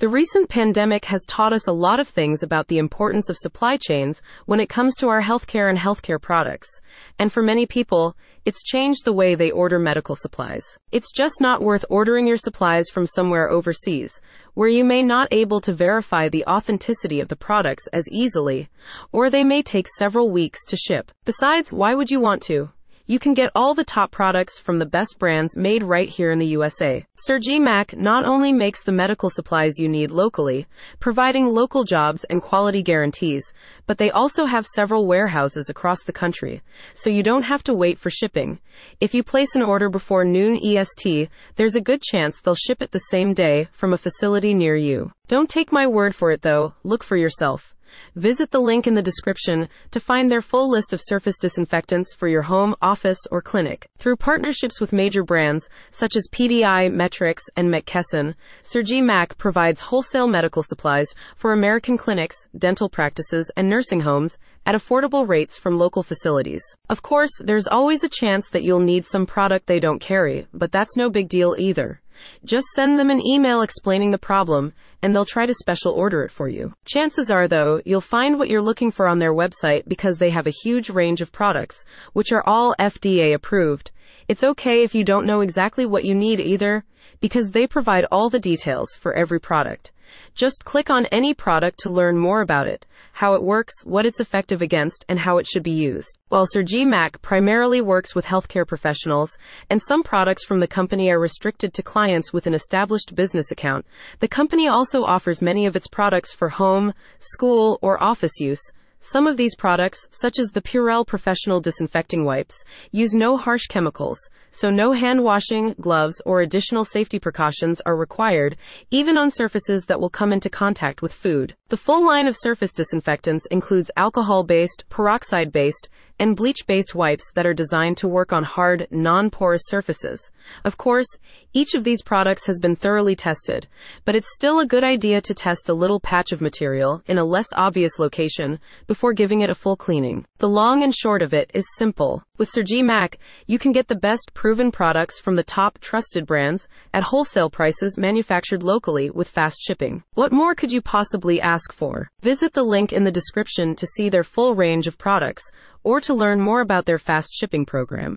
The recent pandemic has taught us a lot of things about the importance of supply chains when it comes to our healthcare and healthcare products. And for many people, it's changed the way they order medical supplies. It's just not worth ordering your supplies from somewhere overseas, where you may not able to verify the authenticity of the products as easily, or they may take several weeks to ship. Besides, why would you want to? You can get all the top products from the best brands made right here in the USA. SurgiMac not only makes the medical supplies you need locally, providing local jobs and quality guarantees, but they also have several warehouses across the country, so you don't have to wait for shipping. If you place an order before noon EST, there's a good chance they'll ship it the same day from a facility near you. Don't take my word for it though, look for yourself. Visit the link in the description to find their full list of surface disinfectants for your home, office, or clinic. Through partnerships with major brands such as PDI, Metrex, and McKesson, SurgiMac provides wholesale medical supplies for American clinics, dental practices, and nursing homes at affordable rates from local facilities. Of course, there's always a chance that you'll need some product they don't carry, but that's no big deal either. Just send them an email explaining the problem, and they'll try to special order it for you. Chances are, though, you'll find what you're looking for on their website because they have a huge range of products, which are all FDA approved. It's okay if you don't know exactly what you need either, because they provide all the details for every product. Just click on any product to learn more about it, how it works, what it's effective against, and how it should be used. While SurgiMac primarily works with healthcare professionals, and some products from the company are restricted to clients with an established business account, the company also offers many of its products for home, school, or office use, some of these products, such as the Purell Professional Disinfecting Wipes, use no harsh chemicals, so no hand washing, gloves, or additional safety precautions are required, even on surfaces that will come into contact with food. The full line of surface disinfectants includes alcohol based, peroxide based, and bleach based wipes that are designed to work on hard, non porous surfaces. Of course, each of these products has been thoroughly tested, but it's still a good idea to test a little patch of material in a less obvious location before giving it a full cleaning. The long and short of it is simple. With SurgiMac, you can get the best proven products from the top trusted brands at wholesale prices manufactured locally with fast shipping. What more could you possibly ask for? Visit the link in the description to see their full range of products or to learn more about their fast shipping program.